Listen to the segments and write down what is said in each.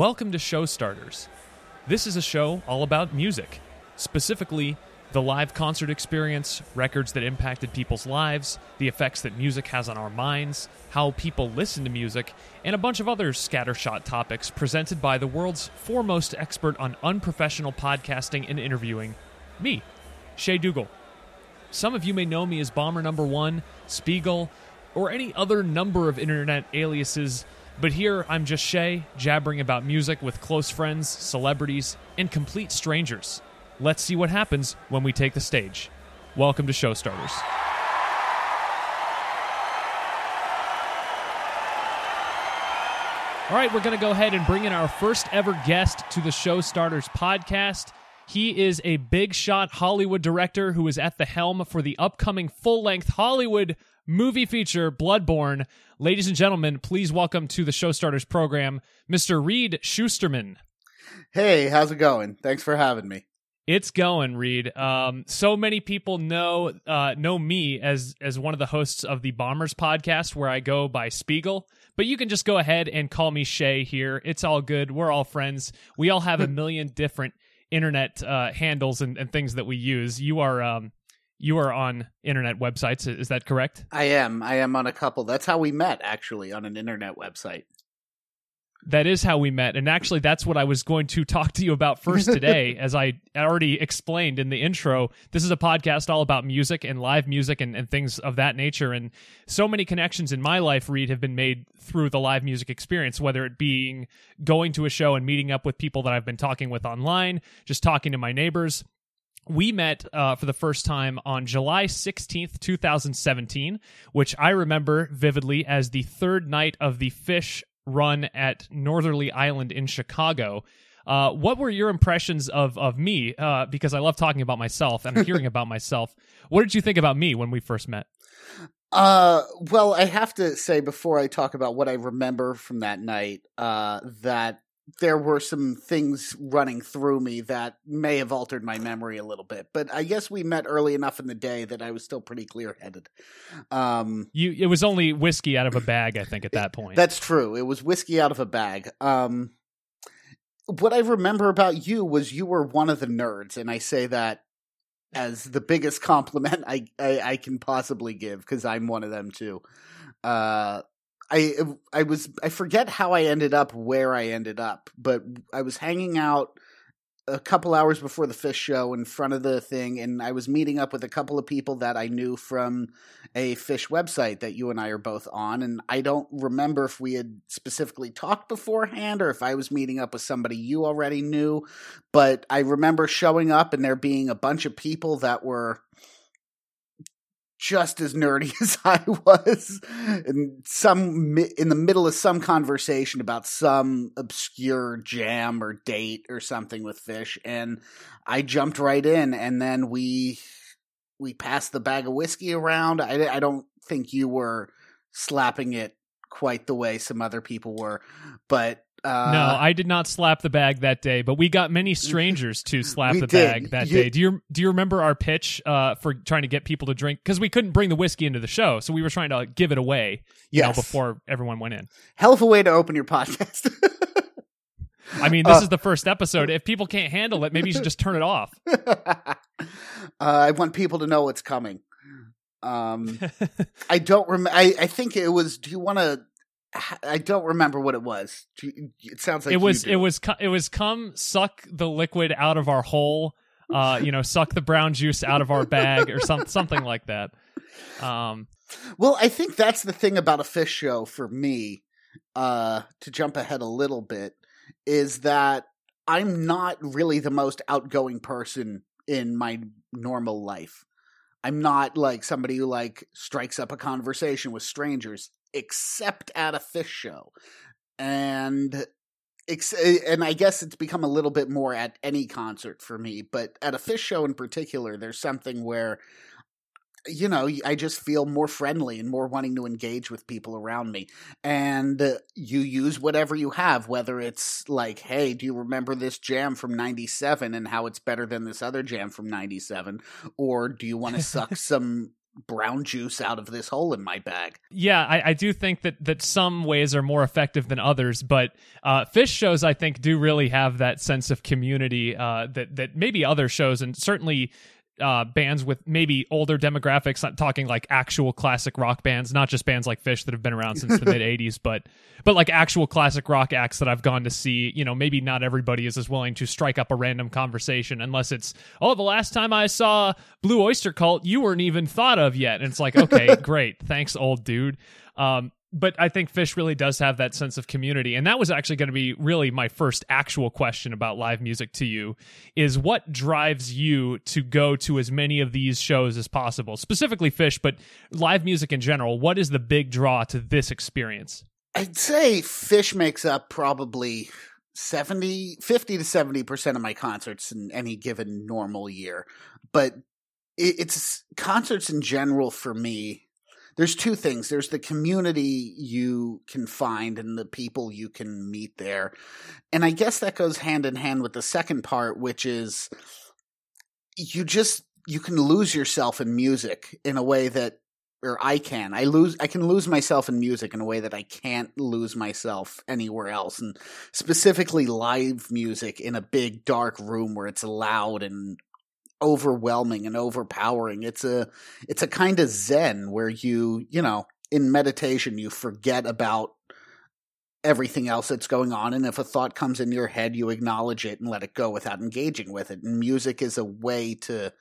Welcome to Show Starters. This is a show all about music, specifically the live concert experience, records that impacted people's lives, the effects that music has on our minds, how people listen to music, and a bunch of other scattershot topics presented by the world's foremost expert on unprofessional podcasting and interviewing, me, Shay Dougal. Some of you may know me as Bomber Number One, Spiegel, or any other number of internet aliases, but here I'm just Shay, jabbering about music with close friends, celebrities, and complete strangers. Let's see what happens when we take the stage. Welcome to Show Starters. All right, we're going to go ahead and bring in our first ever guest to the Show Starters podcast. He is a big shot Hollywood director who is at the helm for the upcoming full length Hollywood movie feature Bloodborne. Ladies and gentlemen, please welcome to the Show Starters program, Mr. Reed Schusterman. Hey, how's it going? Thanks for having me. It's going, Reed. Um, so many people know uh, know me as as one of the hosts of the Bombers podcast, where I go by Spiegel. But you can just go ahead and call me Shay here. It's all good. We're all friends. We all have a million different internet uh, handles and, and, things that we use. You are um, you are on internet websites. Is that correct? I am. I am on a couple. That's how we met, actually, on an internet website. That is how we met. And actually, that's what I was going to talk to you about first today. As I already explained in the intro, this is a podcast all about music and live music and, and things of that nature. And so many connections in my life, Reed, have been made through the live music experience, whether it being going to a show and meeting up with people that I've been talking with online, just talking to my neighbors. We met uh, for the first time on July 16th, 2017, which I remember vividly as the third night of the Phish run at Northerly Island in Chicago. Uh, what were your impressions of of me? Uh, because I love talking about myself and hearing about myself. What did you think about me when we first met? Uh, well, I have to say before I talk about what I remember from that night, uh, that there were some things running through me that may have altered my memory a little bit. But I guess we met early enough in the day that I was still pretty clear headed. Um, you it was only whiskey out of a bag, I think, at that point. That's true. It was whiskey out of a bag. Um, what I remember about you was you were one of the nerds, and I say that as the biggest compliment I I, I can possibly give because I'm one of them too. Uh, I I was I forget how I ended up where I ended up, but I was hanging out a couple hours before the Phish show in front of the thing, and I was meeting up with a couple of people that I knew from a Phish website that you and I are both on. And I don't remember if we had specifically talked beforehand or if I was meeting up with somebody you already knew, but I remember showing up and there being a bunch of people that were just as nerdy as I was, and some in the middle of some conversation about some obscure jam or date or something with Phish and I jumped right in, and then we we passed the bag of whiskey around. I, I don't think you were slapping it quite the way some other people were, but uh, no, I did not slap the bag that day, but we got many strangers to slap the did. bag that you, day. Do you do you remember our pitch uh, for trying to get people to drink because we couldn't bring the whiskey into the show, so we were trying to give it away, you yes. know, before everyone went in. Hell of a way to open your podcast. I mean, this uh, is the first episode. If people can't handle it, maybe you should just turn it off. uh, I want people to know what's coming. Um, I don't remember. I, I think it was. Do you want to I don't remember what it was. It sounds like it was. It was. It was. Come suck the liquid out of our hole. Uh, you know, suck the brown juice out of our bag, or some something like that. Um, well, I think that's the thing about a Phish show for me. Uh, to jump ahead a little bit, is that I'm not really the most outgoing person in my normal life. I'm not like somebody who like strikes up a conversation with strangers except at a Phish show. And eh, and I guess it's become a little bit more at any concert for me, but at a Phish show in particular, there's something where you know, I just feel more friendly and more wanting to engage with people around me. And uh, you use whatever you have, whether it's like, hey, do you remember this jam from 97 and how it's better than this other jam from 97? Or do you want to suck some brown juice out of this hole in my bag. Yeah, I, I do think that that some ways are more effective than others, but uh, Phish shows I think do really have that sense of community uh, that that maybe other shows and certainly uh, bands with maybe older demographics. I'm talking like actual classic rock bands, not just bands like Phish that have been around since the mid '80s, but but like actual classic rock acts that I've gone to see. You know, maybe not everybody is as willing to strike up a random conversation unless it's oh, the last time I saw Blue Oyster Cult, you weren't even thought of yet, and it's like okay, great, thanks, old dude. Um, but I think Phish really does have that sense of community. And that was actually going to be really my first actual question about live music to you is what drives you to go to as many of these shows as possible, specifically Phish, but live music in general. What is the big draw to this experience? I'd say Phish makes up probably 70, 50 to 70% of my concerts in any given normal year. But it's concerts in general for me there's two things. There's the community you can find and the people you can meet there. And i guess that goes hand in hand with the second part which is you just you can lose yourself in music in a way that or I can. I lose I can lose myself in music in a way that I can't lose myself anywhere else. And specifically live music in a big dark room where it's loud and overwhelming and overpowering. It's a it's a kind of zen where you, you know, in meditation you forget about everything else that's going on and if a thought comes in your head you acknowledge it and let it go without engaging with it. And music is a way to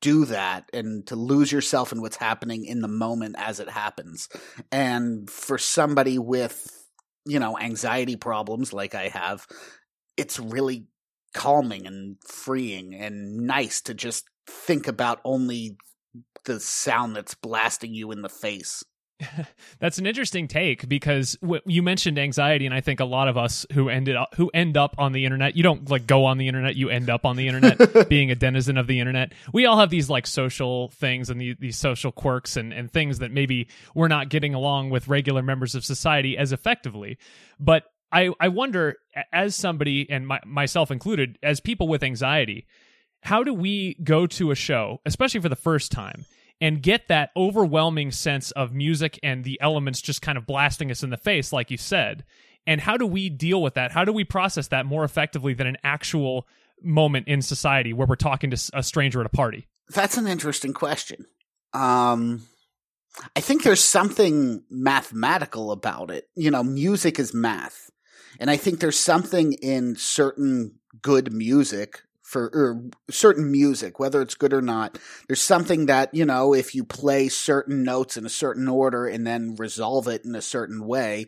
do that and to lose yourself in what's happening in the moment as it happens. And for somebody with, you know, anxiety problems like I have, it's really calming and freeing and nice to just think about only the sound that's blasting you in the face. That's an interesting take because w- you mentioned anxiety, and I think a lot of us who ended up who end up on the internet, you don't like go on the internet, you end up on the internet, being a denizen of the internet. We all have these like social things and the, these social quirks and, and things that maybe we're not getting along with regular members of society as effectively. But I, I wonder, as somebody, and my, myself included, as people with anxiety, how do we go to a show, especially for the first time, and get that overwhelming sense of music and the elements just kind of blasting us in the face, like you said? And how do we deal with that? How do we process that more effectively than an actual moment in society where we're talking to a stranger at a party? That's an interesting question. Um, I think there's something mathematical about it. You know, music is math. And I think there's something in certain good music for or certain music, whether it's good or not. There's something that, you know, if you play certain notes in a certain order and then resolve it in a certain way,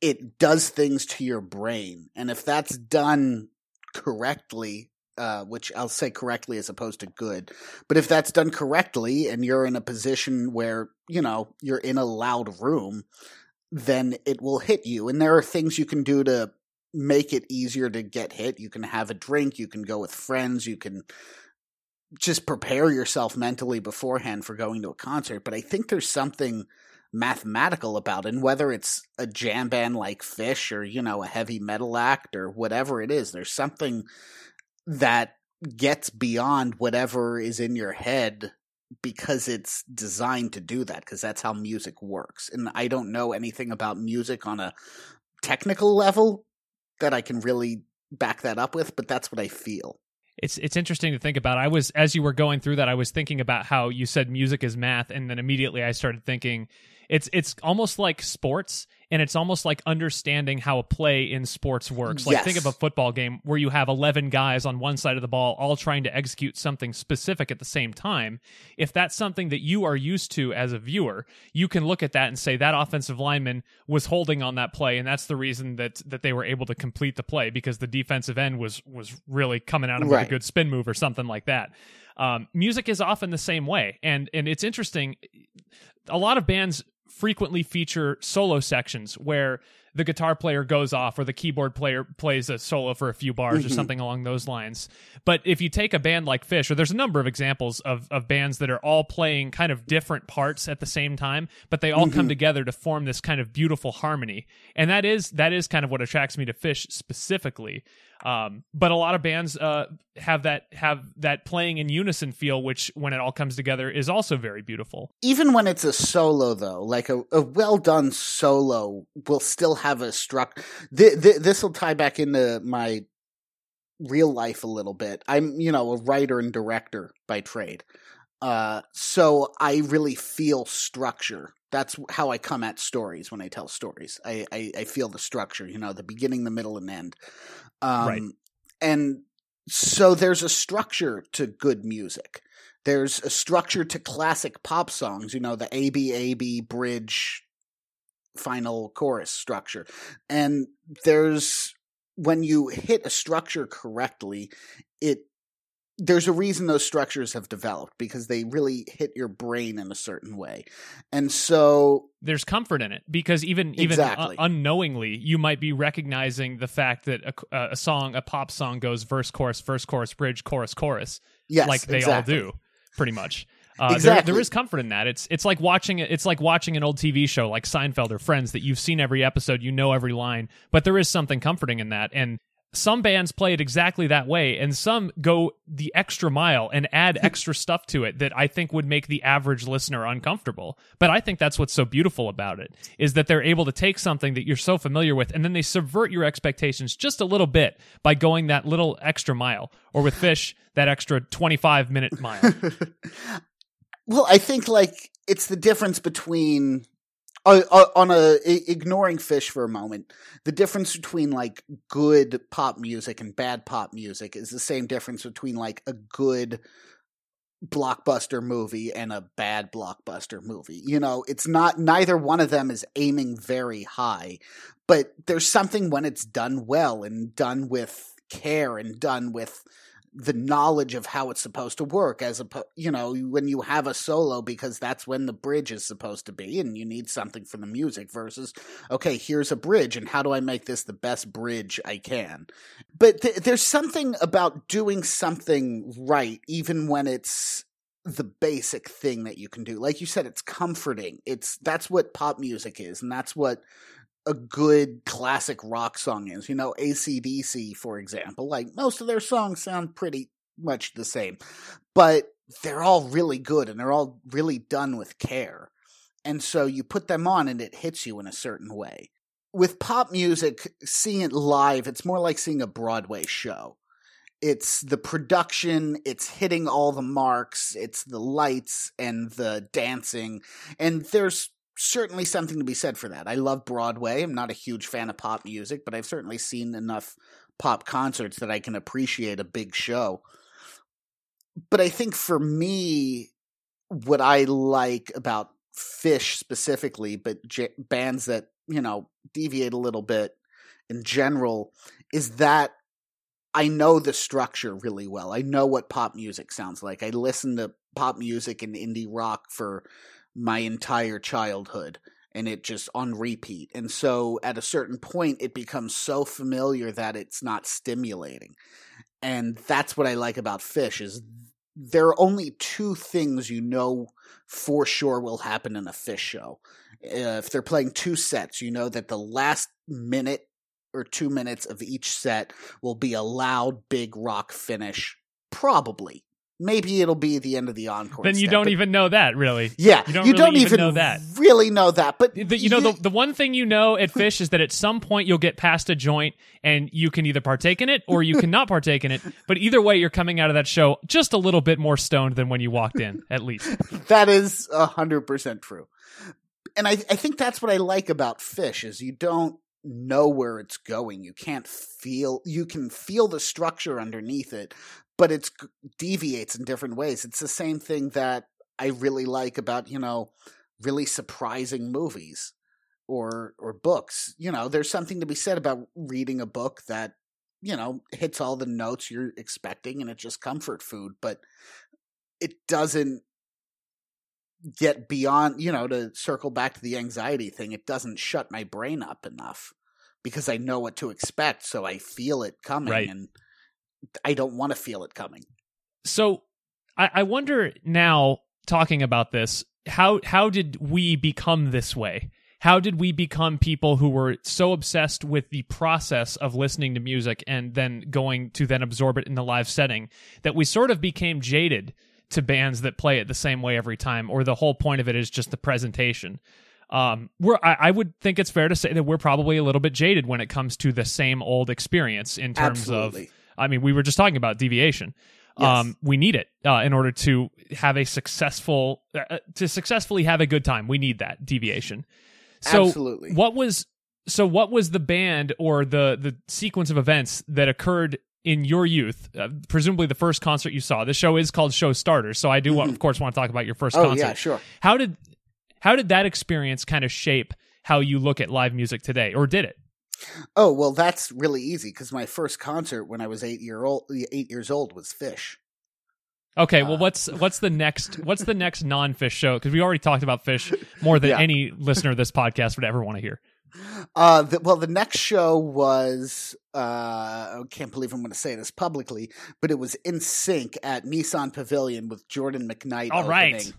it does things to your brain. And if that's done correctly, uh, which I'll say correctly as opposed to good. But if that's done correctly and you're in a position where, you know, you're in a loud room, then it will hit you. And there are things you can do to make it easier to get hit. You can have a drink, you can go with friends, you can just prepare yourself mentally beforehand for going to a concert. But I think there's something mathematical about it. And whether it's a jam band like Phish or, you know, a heavy metal act or whatever it is, there's something that gets beyond whatever is in your head because it's designed to do that because that's how music works and i don't know anything about music on a technical level that i can really back that up with but that's what i feel. It's it's interesting to think about. I was as you were going through that i was thinking about how you said music is math and then immediately i started thinking it's it's almost like sports and it's almost like understanding how a play in sports works. Like yes. think of a football game where you have 11 guys on one side of the ball all trying to execute something specific at the same time. If that's something that you are used to as a viewer, you can look at that and say that offensive lineman was holding on that play and that's the reason that that they were able to complete the play because the defensive end was was really coming at him right. with a good spin move or something like that. Um, music is often the same way and and it's interesting a lot of bands frequently feature solo sections where the guitar player goes off or the keyboard player plays a solo for a few bars or Mhm. something along those lines. But if you take a band like Phish, or there's a number of examples of, of bands that are all playing kind of different parts at the same time, but they all come Mhm. together to form this kind of beautiful harmony. And that is that is kind of what attracts me to Phish specifically. Um, but a lot of bands uh, have that have that playing in unison feel, which when it all comes together is also very beautiful. even when it's a solo though like a, a well done solo will still have a struct th- th- this will tie back into my real life a little bit. I'm you know a writer and director by trade. Uh so i really feel structure that's how i come at stories when i tell stories i i, I feel the structure you know the beginning the middle and end um Right. and so there's a structure to good music there's a structure to classic pop songs, you know, the A B A B bridge final chorus structure. And there's when you hit a structure correctly, it there's a reason those structures have developed because they really hit your brain in a certain way. And so there's comfort in it because even even un- unknowingly you might be recognizing the fact that a, a song a pop song goes verse chorus verse chorus bridge chorus chorus yes, like they exactly. all do pretty much uh, there- Exactly. there is comfort in that it's it's like watching it's like watching an old tv show like seinfeld or friends that you've seen every episode you know every line but there is something comforting in that and some bands play it exactly that way and some go the extra mile and add hmm. extra stuff to it that i think would make the average listener uncomfortable. But i think that's what's so beautiful about it is that they're able to take something that you're so familiar with and then they subvert your expectations just a little bit by going that little extra mile or with Phish that extra 25 minute mile. Well, I think like it's the difference between uh, on a ignoring Phish for a moment. The difference between like good pop music and bad pop music is the same difference between like a good blockbuster movie and a bad blockbuster movie. You know, it's not neither one of them is aiming very high, but there's something when it's done well and done with care and done with the knowledge of how it's supposed to work as a you know when you have a solo because that's when the bridge is supposed to be and you need something for the music versus okay here's a bridge and how do i make this the best bridge i can? But th- there's something about doing something right even when it's the basic thing that you can do. Like you said it's comforting. It's that's what pop music is and that's what a good classic rock song is. You know, AC/DC, for example, like most of their songs sound pretty much the same, but they're all really good and they're all really done with care. And so you put them on and it hits you in a certain way. With pop music, seeing it live, it's more like seeing a Broadway show. It's the production, it's hitting all the marks, it's the lights and the dancing. And there's certainly something to be said for that. I love Broadway. I'm not a huge fan of pop music, but I've certainly seen enough pop concerts that I can appreciate a big show. But I think for me, what I like about Phish specifically, but j- bands that, you know, deviate a little bit in general, is that I know the structure really well. I know what pop music sounds like. I listen to pop music and indie rock for my entire childhood and it just on repeat. And so at a certain point it becomes so familiar that it's not stimulating. And that's what I like about Phish is there are only two things you know for sure will happen in a Phish show. If they're playing two sets, you know that the last minute or 2 minutes of each set will be a loud big rock finish probably maybe it'll be the end of the encore. then you instead, don't but- even know that really. Yeah, You don't you really don't even even know that. really know that. But The, you know the the one thing you know at Phish is that at some point you'll get past a joint and you can either partake in it or you cannot partake in it. But either way, you're coming out of that show just a little bit more stoned than when you walked in, at least. that is a hundred percent true. And I, I think that's what I like about Phish is you don't know where it's going. You can't feel. You can feel the structure underneath it, but it deviates in different ways. It's the same thing that I really like about you know really surprising movies or or books. You know, there's something to be said about reading a book that you know hits all the notes you're expecting, and it's just comfort food, but it doesn't get beyond you know to circle back to the anxiety thing it doesn't shut my brain up enough because I know what to expect, so I feel it coming, Right. and I don't want to feel it coming. So I, I wonder now, talking about this, how how did we become this way? How did we become people who were so obsessed with the process of listening to music and then going to then absorb it in the live setting that we sort of became jaded to bands that play it the same way every time, or the whole point of it is just the presentation? Um, we're I, I would think it's fair to say that we're probably a little bit jaded when it comes to the same old experience in terms of Absolutely. I mean, we were just talking about deviation. Yes. Um, we need it uh, in order to have a successful, uh, to successfully have a good time. We need that deviation. So, Absolutely. what was so? What was the band or the the sequence of events that occurred in your youth? Uh, presumably, the first concert you saw. The show is called Show Starters, so I do, Mhm. of course, want to talk about your first oh concert. yeah, sure. How did how did that experience kind of shape how you look at live music today, or did it? Oh well, that's really easy because my first concert when I was eight year old, eight years old, was Phish. Okay, well, Uh, what's what's the next what's the next non Phish show? Because we already talked about Phish more than Yeah. any listener of this podcast would ever want to hear. Uh, the, well, the next show was uh, I can't believe I'm going to say this publicly, but it was NSYNC at Nissan Pavilion with Jordan McKnight. All right.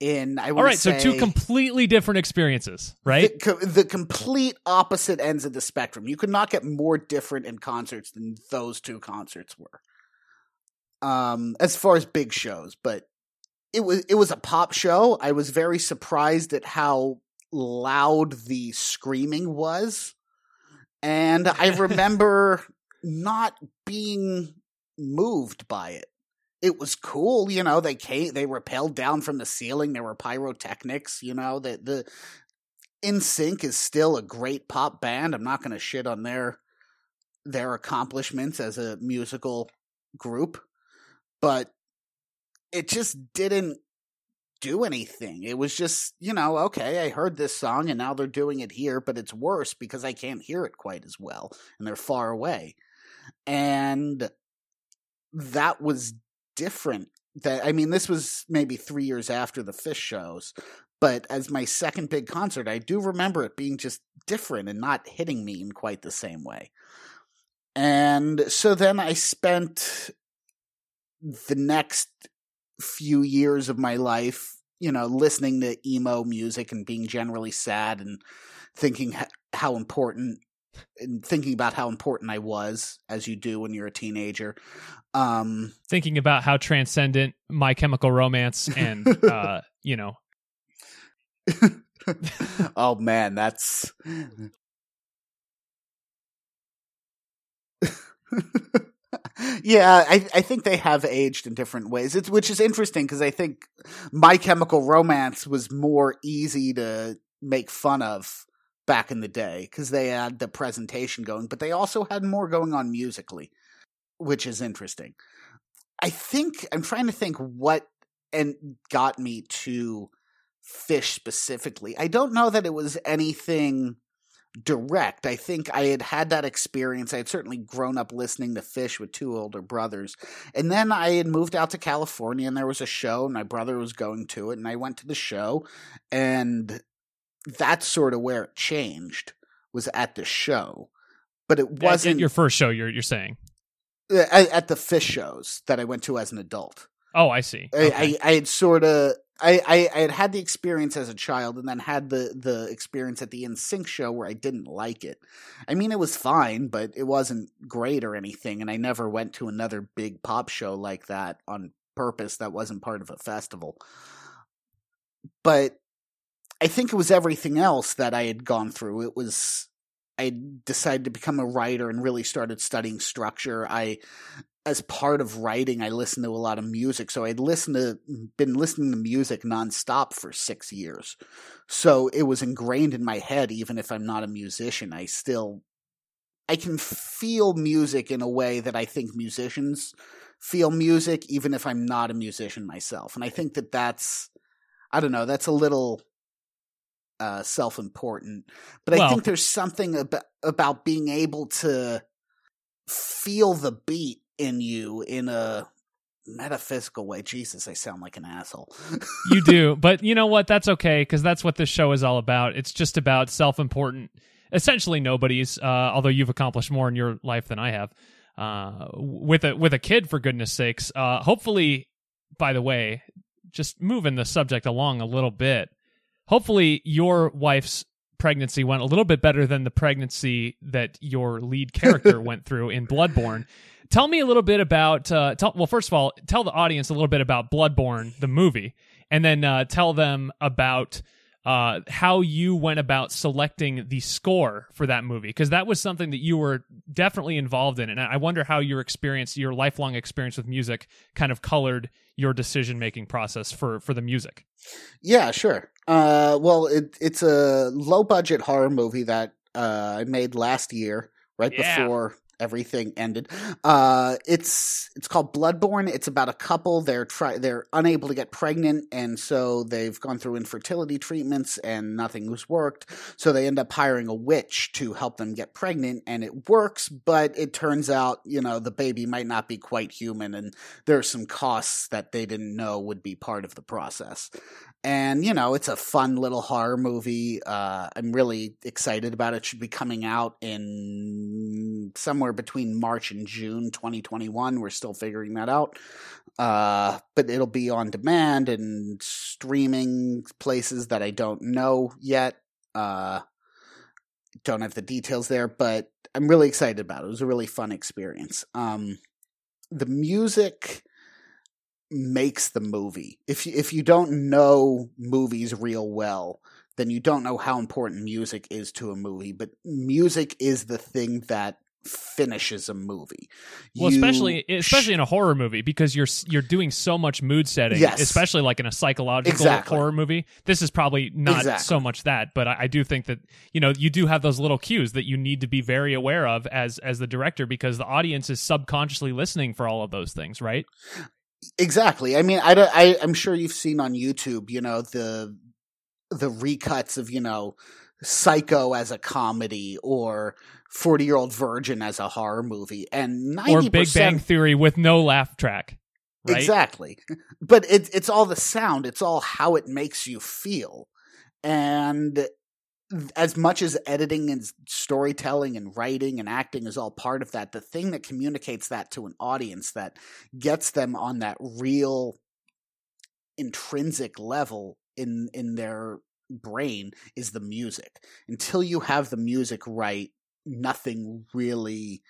In I All right, so two completely different experiences, right? The, co- the complete opposite ends of the spectrum. You could not get more different in concerts than those two concerts were. Um, as far as big shows, but it was it was a pop show. I was very surprised at how loud the screaming was, and I remember not being moved by it. It was cool, you know. They came, they rappelled down from the ceiling. There were pyrotechnics, you know. The the NSYNC is still a great pop band. I'm not going to shit on their their accomplishments as a musical group, but it just didn't do anything. It was just, you know, okay, I heard this song and now they're doing it here, but it's worse because I can't hear it quite as well and they're far away. And that was different. That I mean, this was maybe 3 years after the Phish shows, but as my second big concert, I do remember it being just different and not hitting me in quite the same way. And so then I spent the next few years of my life, you know, listening to emo music and being generally sad and thinking how important and thinking about how important I was as you do when you're a teenager. Um Thinking about how transcendent My Chemical Romance and uh, you know, oh man, that's yeah, I I think they have aged in different ways. It's which is interesting because I think My Chemical Romance was more easy to make fun of back in the day because they had the presentation going, but they also had more going on musically, which is interesting. I think I'm trying to think what and got me to Phish specifically. I don't know that it was anything direct. I think I had had that experience. I had certainly grown up listening to Phish with two older brothers. And then I had moved out to California and there was a show and my brother was going to it and I went to the show and that's sort of where it changed was at the show. But it wasn't at your first show. You're you're saying. uh, at, at the Phish shows that I went to as an adult. Oh, I see. I, Okay. I, I had sort of I, I, I had had the experience as a child and then had the the experience at the NSYNC show where I didn't like it. I mean, it was fine, but it wasn't great or anything. And I never went to another big pop show like that on purpose. That wasn't part of a festival. But I think it was everything else that I had gone through. It was I decided to become a writer and really started studying structure. I as part of writing, I listened to a lot of music. So I'd listened to, been listening to music nonstop for six years. So it was ingrained in my head, even if I'm not a musician, I still, I can feel music in a way that I think musicians feel music, even if I'm not a musician myself. And I think that that's, I don't know, that's a little, uh, self-important, but I think there's something about, about being able to feel the beat in you in a metaphysical way. Jesus, I sound like an asshole. you do, but you know what? That's okay because that's what this show is all about. It's just about self-important essentially nobody's. Uh, although you've accomplished more in your life than I have. Uh, with a with a kid, for goodness sakes. Uh, hopefully, by the way, just moving the subject along a little bit. Hopefully, your wife's pregnancy went a little bit better than the pregnancy that your lead character went through in Bloodborne. Tell me a little bit about. Uh, tell, well, first of all, tell the audience a little bit about Bloodborne, the movie, and then uh, tell them about uh, how you went about selecting the score for that movie because that was something that you were definitely involved in, and I wonder how your experience, your lifelong experience with music, kind of colored your decision making process for for the music. Yeah, sure. Uh, well, it, it's a low budget horror movie that uh, I made last year, right Yeah. before everything ended. Uh, it's it's called Bloodborne. It's about a couple. They're try they're unable to get pregnant, and so they've gone through infertility treatments, and nothing has worked. So they end up hiring a witch to help them get pregnant, and it works. But it turns out, you know, the baby might not be quite human, and there are some costs that they didn't know would be part of the process and you know it's a fun little horror movie uh i'm really excited about it. it should be coming out in somewhere between march and june 2021 we're still figuring that out uh but it'll be on demand and streaming places that i don't know yet uh don't have the details there but i'm really excited about it it was a really fun experience um the music makes the movie. If you, if you don't know movies real well, then you don't know how important music is to a movie. But music is the thing that finishes a movie. Well, You- especially especially in a horror movie because you're you're doing so much mood setting, Yes. especially like in a psychological Exactly. horror movie. This is probably not Exactly. so much that, but I, I do think that you know you do have those little cues that you need to be very aware of as as the director because the audience is subconsciously listening for all of those things, right? Exactly. I mean, I, I I'm sure you've seen on YouTube, you know, the the recuts of you know Psycho as a comedy or Forty Year Old Virgin as a horror movie, and 90% Or Big Bang Theory with no laugh track, right? Exactly. But it, it's all the sound, it's all how it makes you feel. And as much as editing and storytelling and writing and acting is all part of that, the thing that communicates that to an audience that gets them on that real intrinsic level in in their brain is the music. Until you have the music right, nothing really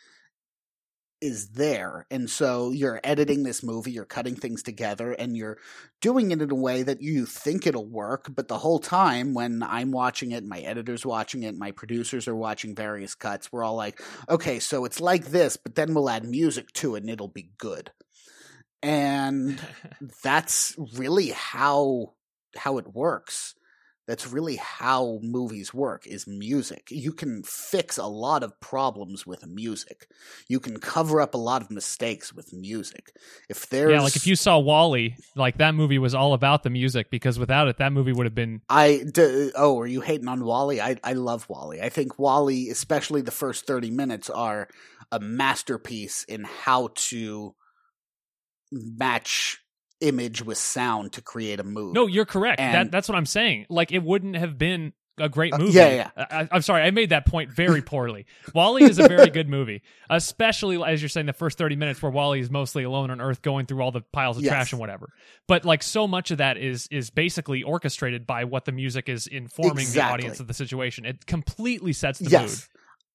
is there. And so you're editing this movie, you're cutting things together, and you're doing it in a way that you think it'll work. But the whole time, when I'm watching it, my editor's watching it, my producers are watching various cuts, we're all like, okay, so it's like this, but then we'll add music to it and it'll be good. And that's really how how it works that's really how movies work is music you can fix a lot of problems with music you can cover up a lot of mistakes with music if there's yeah, like if you saw WALL-E, like that movie was all about the music because without it, that movie would have been I d- oh, are you hating on WALL-E? I I love WALL-E. I think WALL-E, especially the first thirty minutes, are a masterpiece in how to match image with sound to create a movie. No, you're correct. that that's what I'm saying. Like it wouldn't have been a great Uh, movie. yeah, yeah. I, I'm sorry, I made that point very poorly. WALL-E is a very good movie, especially as you're saying the first 30 minutes where WALL-E is mostly alone on Earth going through all the piles of Yes. trash and whatever. But like so much of that is is basically orchestrated by what the music is informing the audience of the situation. It completely sets the mood.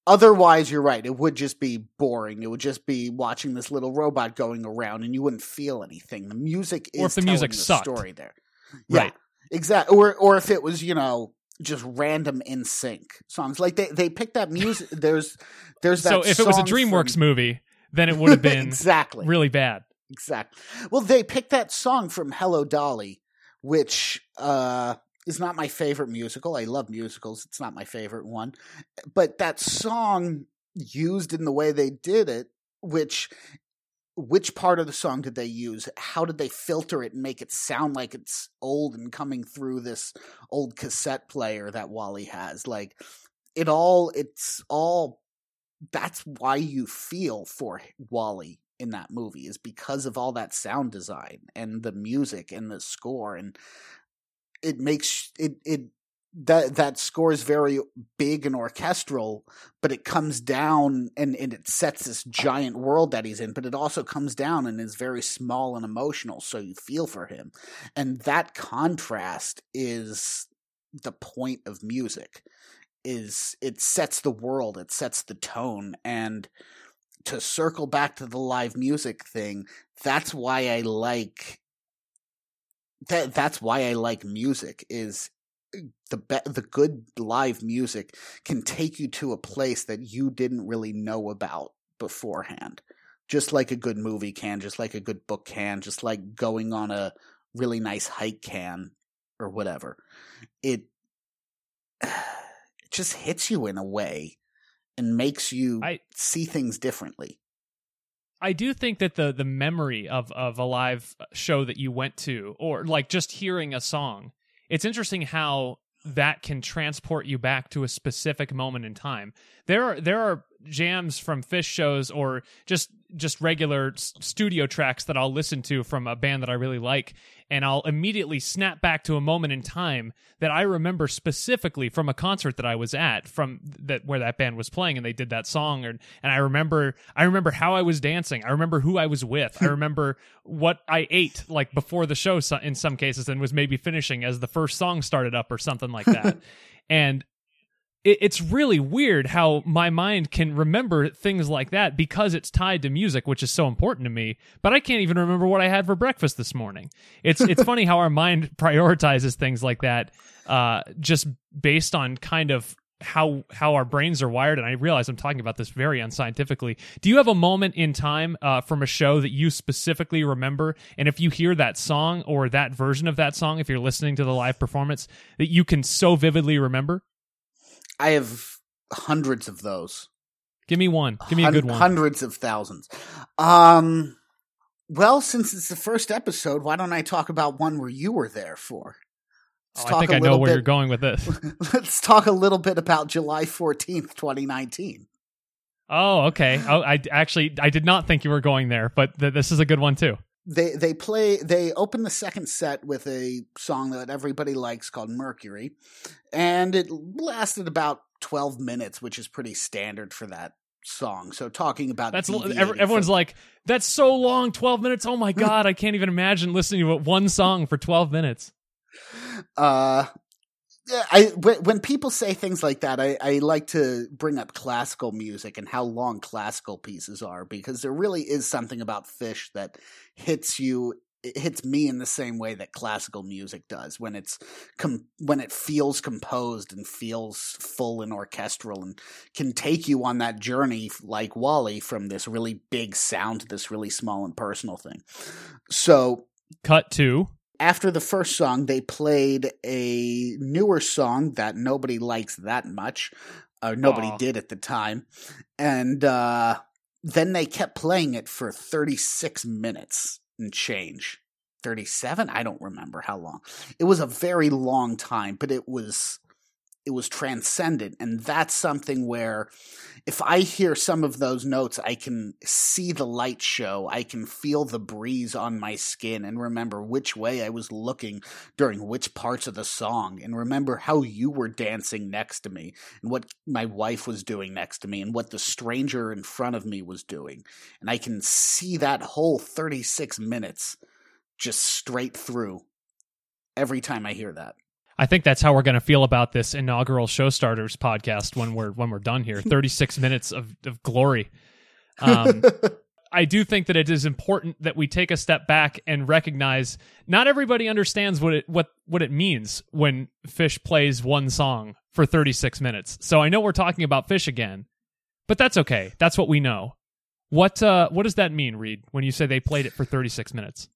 Otherwise, you're right. It would just be boring. It would just be watching this little robot going around, and you wouldn't feel anything. The music is Or if the music the sucked. story there. Yeah, Right. exactly. Or or if it was you know just random NSYNC songs, like they they picked that music. There's there's that. So if it was a DreamWorks from- movie, then it would have been exactly really bad. Exactly. Well, they picked that song from Hello Dolly, which uh, is not my favorite musical. I love musicals. It's not my favorite one. But that song used in the way they did it, which which part of the song did they use? How did they filter it and make it sound like it's old and coming through this old cassette player that WALL-E has? Like it all it's all that's why you feel for WALL-E in that movie is because of all that sound design and the music and the score and it makes it it that that score is very big and orchestral, but it comes down and, and it sets this giant world that he's in, but it also comes down and is very small and emotional, so you feel for him. And that contrast is the point of music. Is it sets the world, it sets the tone, and to circle back to the live music thing, that's why I like that that's why I like music is uh, the be- the good live music can take you to a place that you didn't really know about beforehand. Just like a good movie can, just like a good book can, just like going on a really nice hike can or whatever. It it just hits you in a way and makes you I, see things differently. I do think that the the memory of of a live show that you went to or like just hearing a song it's interesting how that can transport you back to a specific moment in time. There are there are jams from Phish shows or just just regular studio tracks that I'll listen to from a band that I really like and I'll immediately snap back to a moment in time that I remember specifically from a concert that I was at from that where that band was playing and they did that song. And and I remember I remember how I was dancing. I remember who I was with. I remember what I ate like before the show in some cases and was maybe finishing as the first song started up or something like that. And it's really weird how my mind can remember things like that because it's tied to music, which is so important to me. But I can't even remember what I had for breakfast this morning. It's it's funny how our mind prioritizes things like that, uh, just based on kind of how how our brains are wired and i realize i'm talking about this very unscientifically do you have a moment in time uh, from a show that you specifically remember and if you hear that song or that version of that song if you're listening to the live performance that you can so vividly remember I have hundreds of those. Give me one. Give me a good one. Hundreds of thousands. Um, well, since it's the first episode, why don't I talk about one where you were there for? Oh, I think I know where bit, you're going with this. let's talk a little bit about July 14th, 2019. Oh, okay. Oh, I actually I did not think you were going there, but th- this is a good one too they they play they open the second set with a song that everybody likes called Mercury, and it lasted about twelve minutes, which is pretty standard for that song. So talking about that's everyone's from, like that's so long, twelve minutes. Oh my god, I can't even imagine listening to one song for twelve minutes. Uh, I when people say things like that, I, I like to bring up classical music and how long classical pieces are because there really is something about Phish that hits you it hits me in the same way that classical music does when it's com- when it feels composed and feels full and orchestral and can take you on that journey like WALL-E from this really big sound to this really small and personal thing. So cut to after the first song, they played a newer song that nobody likes that much, or nobody Aww. did at the time, and uh, then they kept playing it for 36 minutes and change. 37? I don't remember how long. It was a very long time, but it was it was transcendent. And that's something where if i hear some of those notes i can see the light show. I can feel the breeze on my skin and remember which way i was looking during which parts of the song and remember how you were dancing next to me and what my wife was doing next to me and what the stranger in front of me was doing. And i can see that whole 36 minutes just straight through every time i hear that I think that's how we're going to feel about this inaugural show starters podcast when we're when we're done here. Thirty six minutes of of glory. Um, I do think that it is important that we take a step back and recognize not everybody understands what it what what it means when Phish plays one song for 36 minutes. So I know we're talking about Phish again, but that's okay. That's what we know. What uh what does that mean, Reed, when you say they played it for 36 minutes?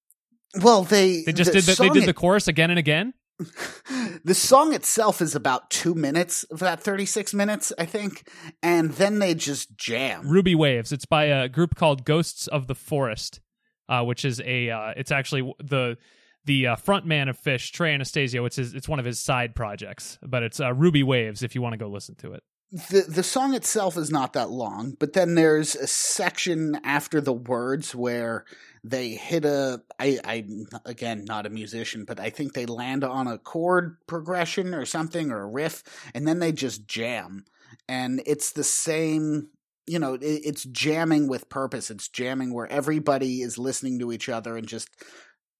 Well, they they just the did the, they did the chorus again and again the song itself is about two minutes of that 36 minutes, I think. And then they just jam. Ruby Waves. It's by a group called Ghosts of the Forest, uh, which is a, uh, it's actually the, the uh, front man of Phish, Trey Anastasio. It's his, it's one of his side projects, but it's uh, Ruby Waves if you want to go listen to it. The the song itself is not that long, but then there's a section after the words where they hit a I I'm again not a musician, but I think they land on a chord progression or something or a riff, and then they just jam, and it's the same. You know, it, it's jamming with purpose. It's jamming where everybody is listening to each other and just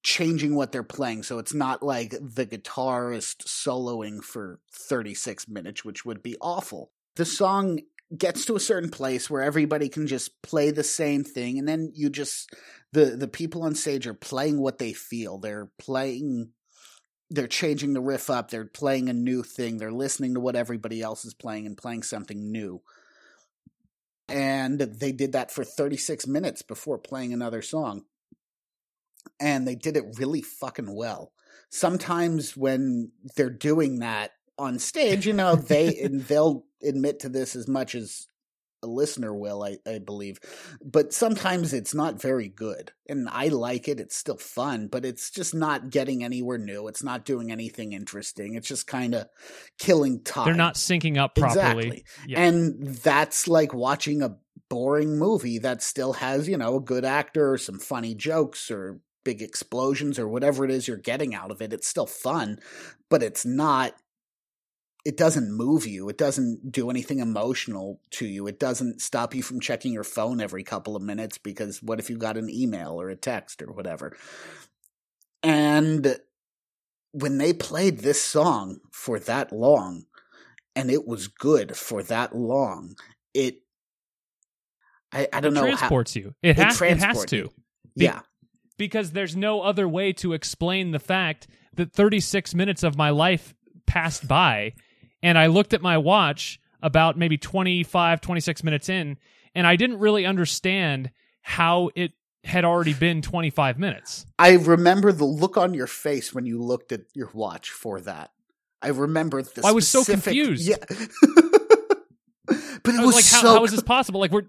changing what they're playing. So it's not like the guitarist soloing for 36 minutes, which would be awful. The song gets to a certain place where everybody can just play the same thing and then you just the the people on stage are playing what they feel. They're playing they're changing the riff up they're playing a new thing they're listening to what everybody else is playing and playing something new. And they did that for 36 minutes before playing another song. And they did it really fucking well. Sometimes when they're doing that on stage, you know, they and they'll admit to this as much as a listener will, I, I believe. But sometimes it's not very good. And I like it. It's still fun, but it's just not getting anywhere new. It's not doing anything interesting. It's just kind of killing time. They're not syncing up properly. Exactly. Yeah. And that's like watching a boring movie that still has, you know, a good actor or some funny jokes or big explosions or whatever it is you're getting out of it. It's still fun, but it's not it doesn't move you. It doesn't do anything emotional to you. It doesn't stop you from checking your phone every couple of minutes because what if you got an email or a text or whatever? And when they played this song for that long and it was good for that long, it I, I don't it know transports how, you. It, has, it has to. Be, yeah. Because there's no other way to explain the fact that 36 minutes of my life passed by and I looked at my watch about maybe 25, 26 minutes in, and I didn't really understand how it had already been 25 minutes. I remember the look on your face when you looked at your watch for that. I remember the. Well, I was so confused. Yeah, but it was, was, like, so how, how is this possible? Like we're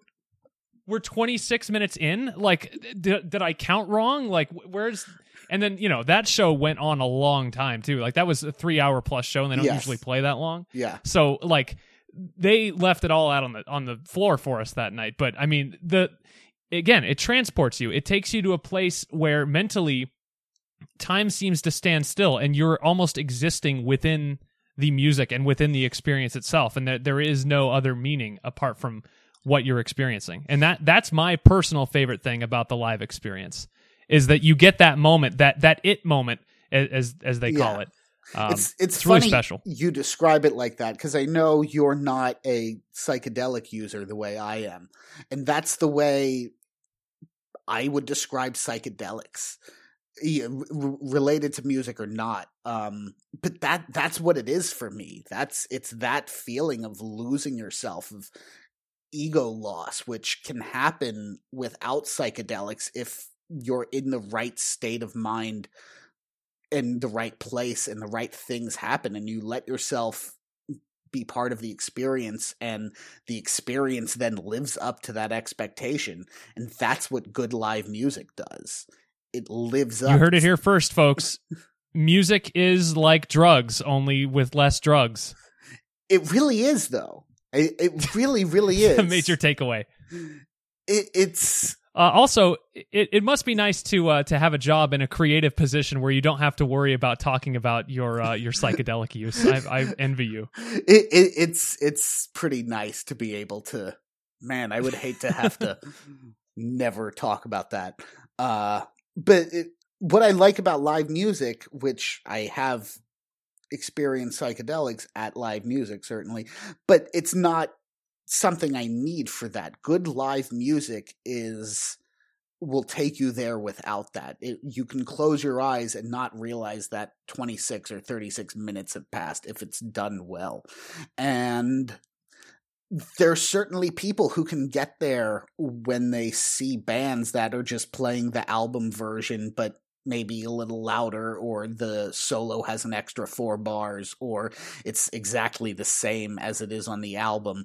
we're 26 minutes in. Like did, did I count wrong? Like where's and then you know that show went on a long time too. Like that was a three hour plus show, and they don't Yes. usually play that long. Yeah. So like they left it all out on the on the floor for us that night. But I mean the again, it transports you. It takes you to a place where mentally time seems to stand still, and you're almost existing within the music and within the experience itself, and that there is no other meaning apart from what you're experiencing. And that that's my personal favorite thing about the live experience is that you get that moment, that that it moment, as as they call Yeah. it. Um, it's it's, really funny special. You describe it like that because I know you're not a psychedelic user the way I am, and that's the way I would describe psychedelics, related to music or not. Um, but that that's what it is for me. That's it's that feeling of losing yourself of ego loss, which can happen without psychedelics if you're in the right state of mind in the right place and the right things happen and you let yourself be part of the experience and the experience then lives up to that expectation and that's what good live music does it lives up You heard it here first, folks. Music is like drugs, only with less drugs. it really is though it, it really really is A major takeaway. it, it's Uh, also, it, it must be nice to uh, to have a job in a creative position where you don't have to worry about talking about your uh, your psychedelic use. I, I envy you. it, it it's it's pretty nice to be able to man i would hate to have to never talk about that uh but it, what i like about live music which i have experienced psychedelics at live music certainly but it's not something i need for that. Good live music is will take you there without that. It, you can close your eyes and not realize that 26 or 36 minutes have passed if it's done well. And there's certainly people who can get there when they see bands that are just playing the album version but maybe a little louder or the solo has an extra four bars or it's exactly the same as it is on the album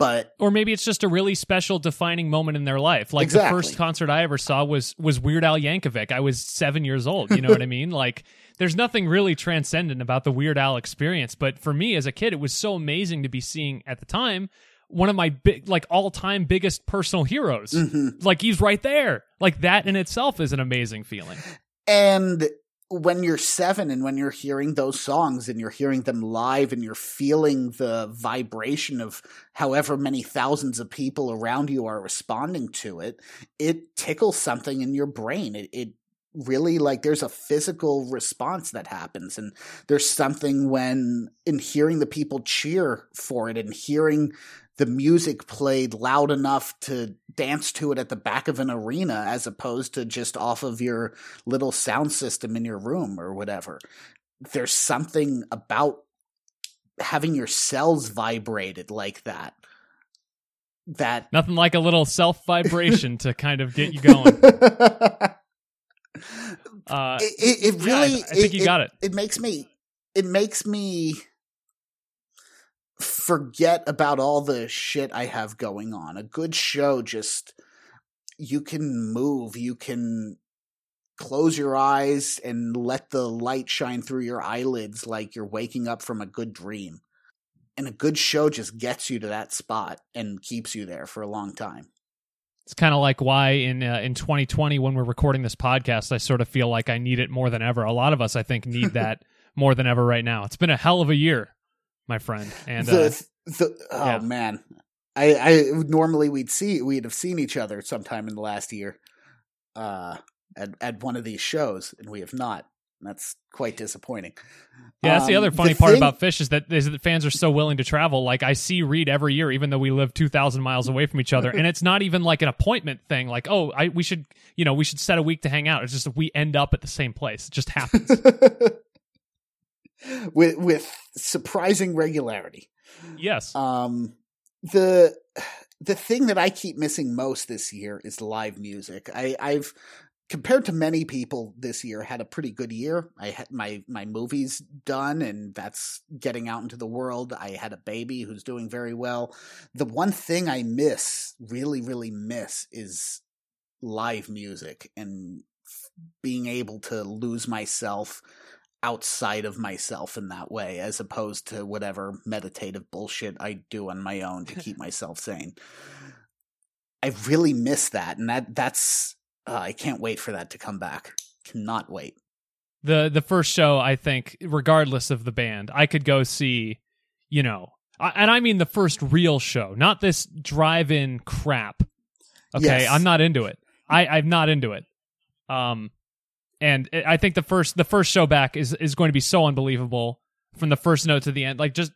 but Or maybe it's just a really special defining moment in their life. Like Exactly. the first concert I ever saw was was Weird Al Yankovic. I was seven years old. You know what I mean? Like there's nothing really transcendent about the Weird Al experience. But for me as a kid, it was so amazing to be seeing at the time one of my big like all-time biggest personal heroes. Mhm. Like he's right there. Like that in itself is an amazing feeling. And when you're seven and when you're hearing those songs and you're hearing them live and you're feeling the vibration of however many thousands of people around you are responding to it, it tickles something in your brain. It, it really like there's a physical response that happens and there's something when in hearing the people cheer for it and hearing the music played loud enough to dance to it at the back of an arena as opposed to just off of your little sound system in your room or whatever. There's something about having your cells vibrated like that. That Nothing like a little self vibration to kind of get you going. Uh, it, it, it yeah, I- really I think you got it. it makes me it makes me forget about all the shit I have going on. A good show just you can move, you can close your eyes and let the light shine through your eyelids like you're waking up from a good dream. And a good show just gets you to that spot and keeps you there for a long time. It's kind of like why in uh, in 2020 when we're recording this podcast, I sort of feel like I need it more than ever. A lot of us, I think, need that more than ever right now. It's been a hell of a year, my friend, and uh, the, the oh yeah. man, I, I normally we'd see we'd have seen each other sometime in the last year, uh, at at one of these shows, and we have not. That's quite disappointing. yeah, that's the Um, other funny part thing- about Phish is that is that fans are so willing to travel. Like I see Reed every year, even though we live 2,000 miles away from each other, and it's not even like an appointment thing. Like oh, I we should you know we should set a week to hang out. It's just that we end up at the same place. It just happens. with with surprising regularity. yes. Um, the the thing that I keep missing most this year is live music. I, I've compared to many people this year had a pretty good year. I had my my movies done, and that's getting out into the world. I had a baby who's doing very well. The one thing I miss, really, really miss, is live music and f- being able to lose myself outside of myself in that way as opposed to whatever meditative bullshit I do on my own to keep myself sane. I really miss that and that that's uh, I can't wait for that to come back. Cannot wait. the the first show i think regardless of the band i could go see you know I, and i mean the first real show not this drive-in crap okay Yes. i'm not into it i i'm not into it um and i think the first the first show back is is going to be so unbelievable from the first note to the end like just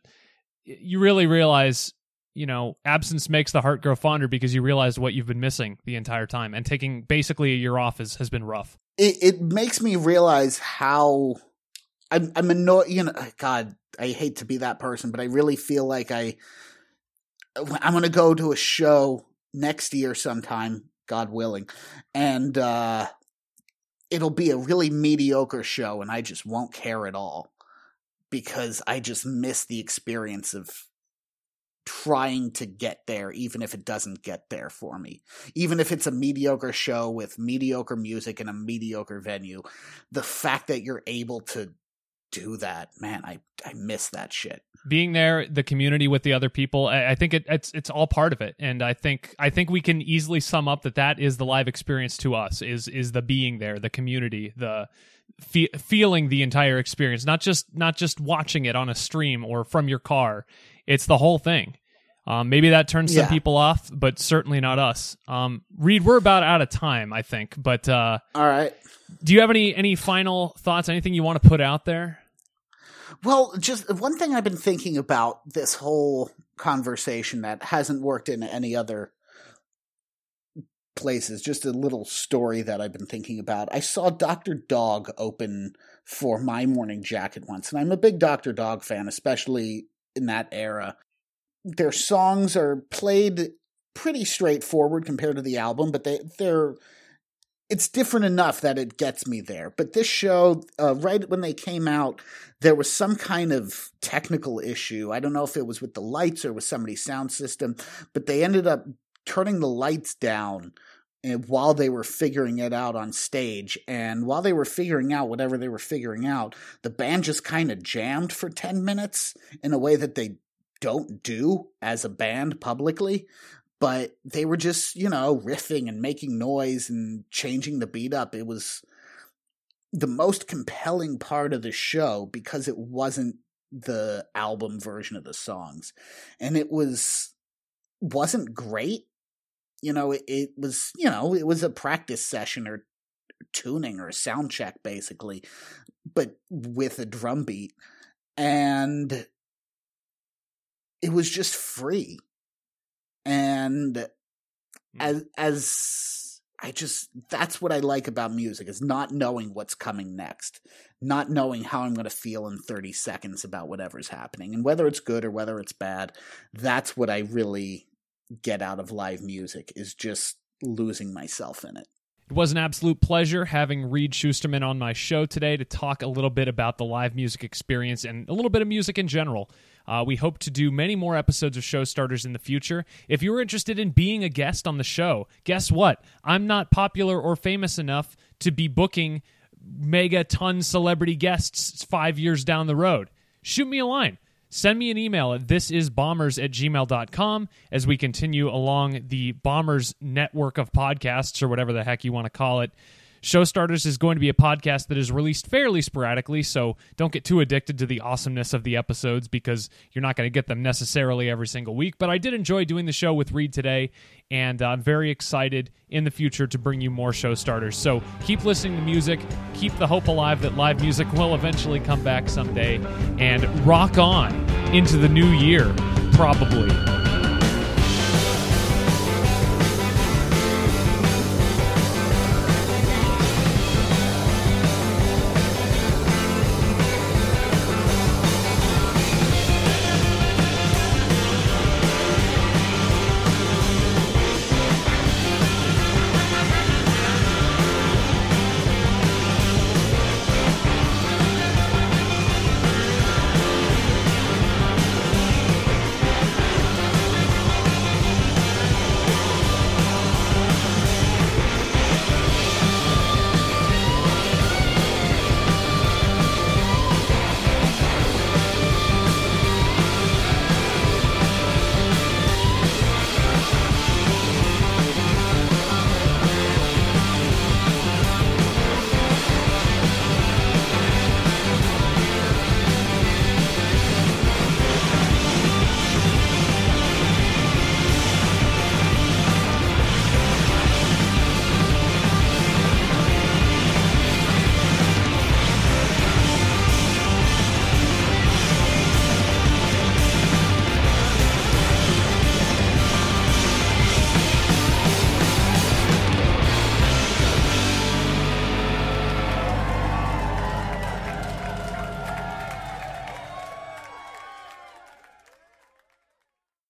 you really realize you know absence makes the heart grow fonder because you realize what you've been missing the entire time and taking basically a year off is, has been rough It it makes me realize how I'm I'm annoyed. You know, God, I hate to be that person, but I really feel like I I'm going to go to a show next year sometime, God willing, and uh it'll be a really mediocre show, and I just won't care at all because I just miss the experience of trying to get there even if it doesn't get there for me. Even if it's a mediocre show with mediocre music and a mediocre venue the fact that you're able to do that man i i miss that shit. Being there, the community with the other people, I, I think it, it's it's all part of it, and I think I think we can easily sum up that that is the live experience to us is is the being there, the community, the fe- feeling the entire experience, not just not just watching it on a stream or from your car. It's the whole thing. Um, maybe that turns some Yeah. people off, but certainly not us. Um, Reed, we're about out of time, I think. But uh, all right do you have any any final thoughts? Anything you want to put out there? Well, just one thing I've been thinking about this whole conversation that hasn't worked in any other places, just a little story that I've been thinking about. I saw Dr. Dog open for My Morning Jacket once, and I'm a big Dr. Dog fan, especially in that era. Their songs are played pretty straightforward compared to the album, but they they're it's different enough that it gets me there. But this show, uh, right when they came out, there was some kind of technical issue. I don't know if it was with the lights or with somebody's sound system, but they ended up turning the lights down while they were figuring it out on stage. And while they were figuring out whatever they were figuring out, the band just kind of jammed for 10 minutes in a way that they don't do as a band publicly, but they were just, you know, riffing and making noise and changing the beat up. It was the most compelling part of the show because it wasn't the album version of the songs. And it was wasn't great. You know, it, it was, you know, it was a practice session or tuning or sound check basically, but with a drum beat. And it was just free. And mm. as as I just that's what I like about music is not knowing what's coming next, not knowing how I'm going to feel in 30 seconds about whatever's happening and whether it's good or whether it's bad. That's what I really get out of live music is just losing myself in it. It was an absolute pleasure having Reed Schusterman on my show today to talk a little bit about the live music experience and a little bit of music in general. Uh, we hope to do many more episodes of Show Starters in the future. If you're interested in being a guest on the show, guess what? I'm not popular or famous enough to be booking mega ton celebrity guests five years down the road. Shoot me a line send me an email at thisisbombers at gmail.com as we continue along the Bombers network of podcasts or whatever the heck you want to call it. Show Starters is going to be a podcast that is released fairly sporadically, so don't get too addicted to the awesomeness of the episodes because you're not going to get them necessarily every single week. But I did enjoy doing the show with Reed today, and I'm very excited in the future to bring you more Show Starters. So keep listening to music, keep the hope alive that live music will eventually come back someday, and rock on into the new year, probably.